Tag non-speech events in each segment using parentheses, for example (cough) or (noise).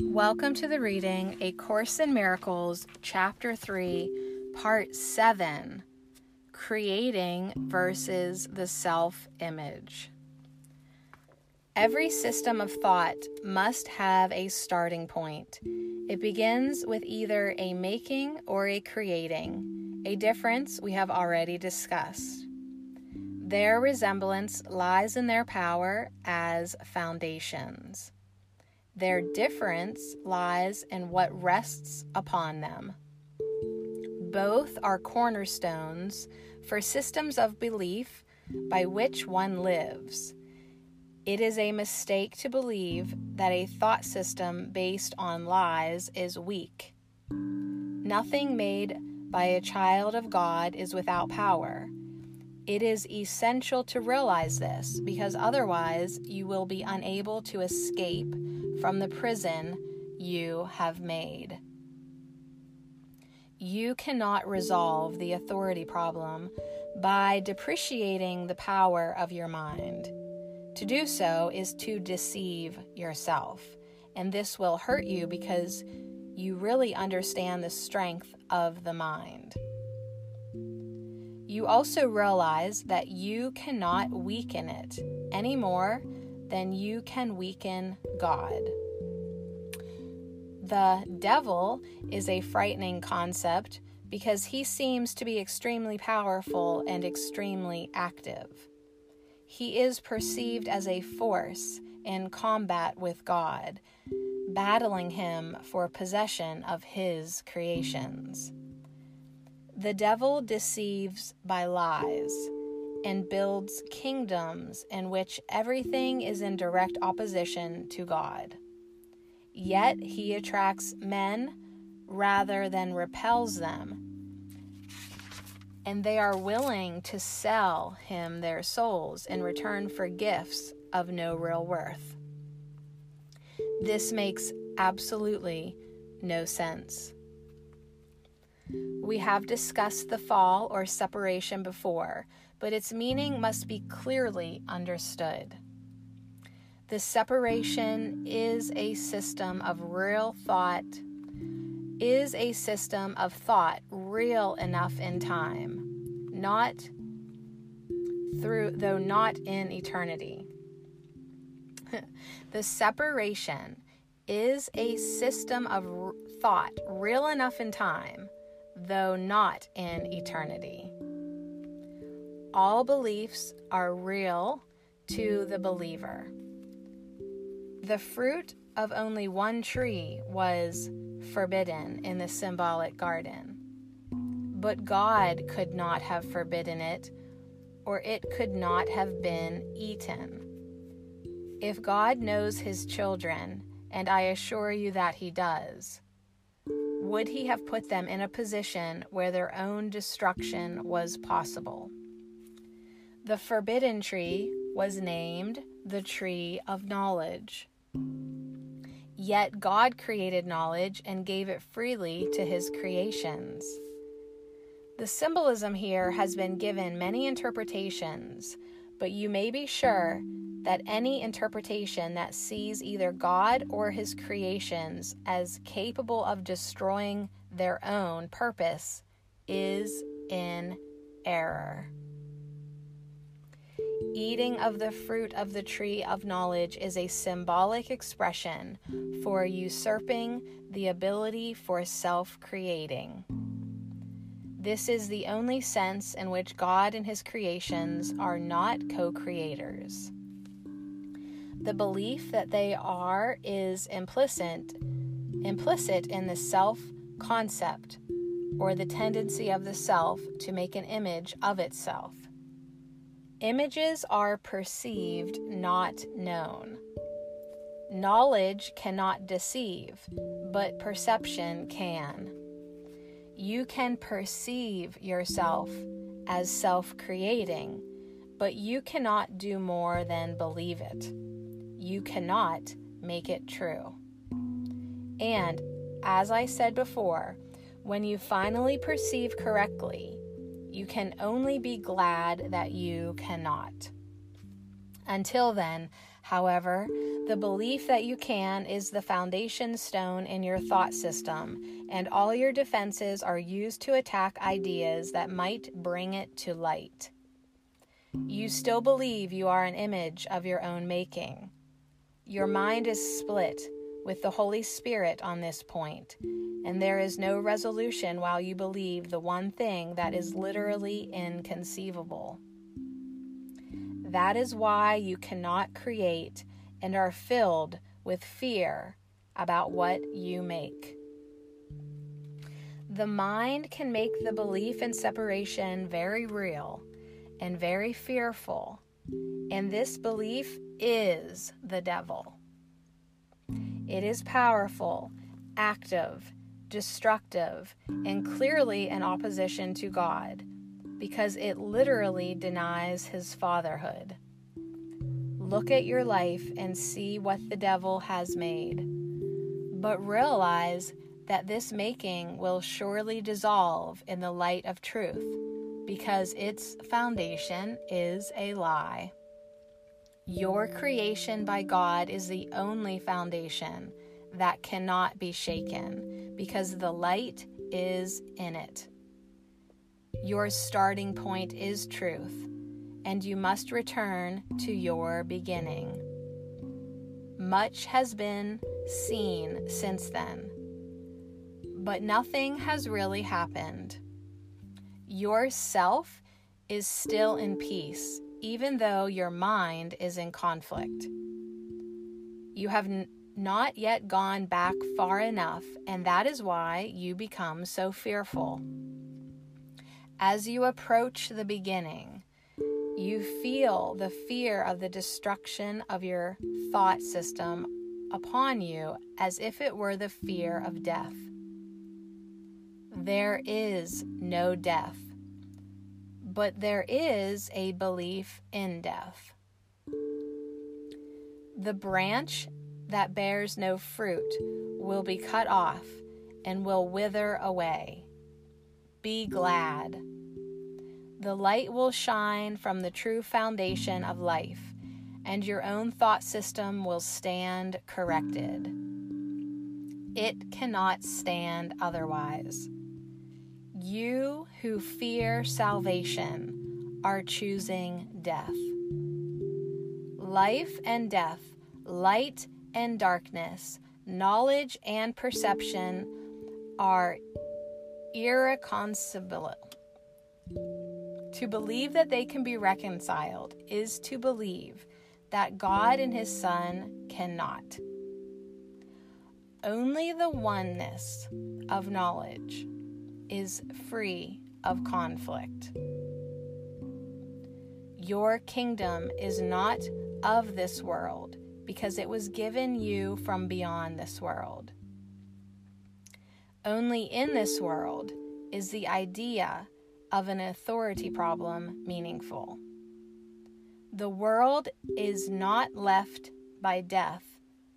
Welcome to the reading A Course in Miracles, Chapter 3, Part 7 Creating versus the Self Image. Every system of thought must have a starting point. It begins with either a making or a creating, a difference we have already discussed. Their resemblance lies in their power as foundations. Their difference lies in what rests upon them. Both are cornerstones for systems of belief by which one lives. It is a mistake to believe that a thought system based on lies is weak. Nothing made by a child of God is without power. It is essential to realize this because otherwise you will be unable to escape from the prison you have made. You cannot resolve the authority problem by depreciating the power of your mind. To do so is to deceive yourself, and this will hurt you because you really understand the strength of the mind. You also realize that you cannot weaken it any more than you can weaken God. The devil is a frightening concept because he seems to be extremely powerful and extremely active. He is perceived as a force in combat with God, battling him for possession of his creations. The devil deceives by lies and builds kingdoms in which everything is in direct opposition to God. Yet he attracts men rather than repels them. And they are willing to sell him their souls in return for gifts of no real worth. This makes absolutely no sense. We have discussed the fall or separation before, but its meaning must be clearly understood. The separation is a system of real thought, is a system of thought real enough in time, not through, though not in eternity. (laughs) the separation is a system of thought real enough in time, though not in eternity all beliefs are real to the believer. The fruit of only one tree was forbidden in the symbolic garden, but God could not have forbidden it, or it could not have been eaten. If God knows his children, and I assure you that he does, would he have put them in a position where their own destruction was possible? The forbidden tree was named the tree of knowledge. Yet God created knowledge and gave it freely to his creations. The symbolism here has been given many interpretations, but you may be sure that any interpretation that sees either God or his creations as capable of destroying their own purpose is in error. Eating of the fruit of the tree of knowledge is a symbolic expression for usurping the ability for self creating. This is the only sense in which God and his creations are not co creators. The belief that they are is implicit, implicit in the self concept or the tendency of the self to make an image of itself. Images are perceived, not known. Knowledge cannot deceive, but perception can. You can perceive yourself as self creating, but you cannot do more than believe it. You cannot make it true. And, as I said before, when you finally perceive correctly, you can only be glad that you cannot. Until then, However, the belief that you can is the foundation stone in your thought system, and all your defenses are used to attack ideas that might bring it to light. You still believe you are an image of your own making. Your mind is split with the Holy Spirit on this point, and there is no resolution while you believe the one thing that is literally inconceivable. That is why you cannot create and are filled with fear about what you make. The mind can make the belief in separation very real and very fearful, and this belief is the devil. It is powerful, active, destructive, and clearly in opposition to God because it literally denies his fatherhood. Look at your life and see what the devil has made. But realize that this making will surely dissolve in the light of truth because its foundation is a lie. Your creation by God is the only foundation that cannot be shaken because the light is in it. Your starting point is truth, and you must return to your beginning. Much has been seen since then, but nothing has really happened. Your self is still in peace, even though your mind is in conflict. You have n- not yet gone back far enough, and that is why you become so fearful. As you approach the beginning, you feel the fear of the destruction of your thought system upon you as if it were the fear of death. There is no death, but there is a belief in death. The branch that bears no fruit will be cut off and will wither away. Be glad. The light will shine from the true foundation of life, and your own thought system will stand corrected. It cannot stand otherwise. You who fear salvation are choosing death. Life and death, light and darkness, knowledge and perception are irreconcilable. To believe that they can be reconciled is to believe that God and His Son cannot. Only the oneness of knowledge is free of conflict. Your kingdom is not of this world because it was given you from beyond this world. Only in this world is the idea of an authority problem meaningful. The world is not left by death,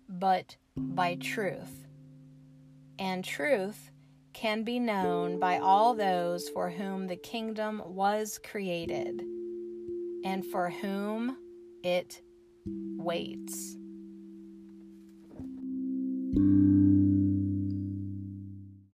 but by truth. And truth can be known by all those for whom the kingdom was created and for whom it waits.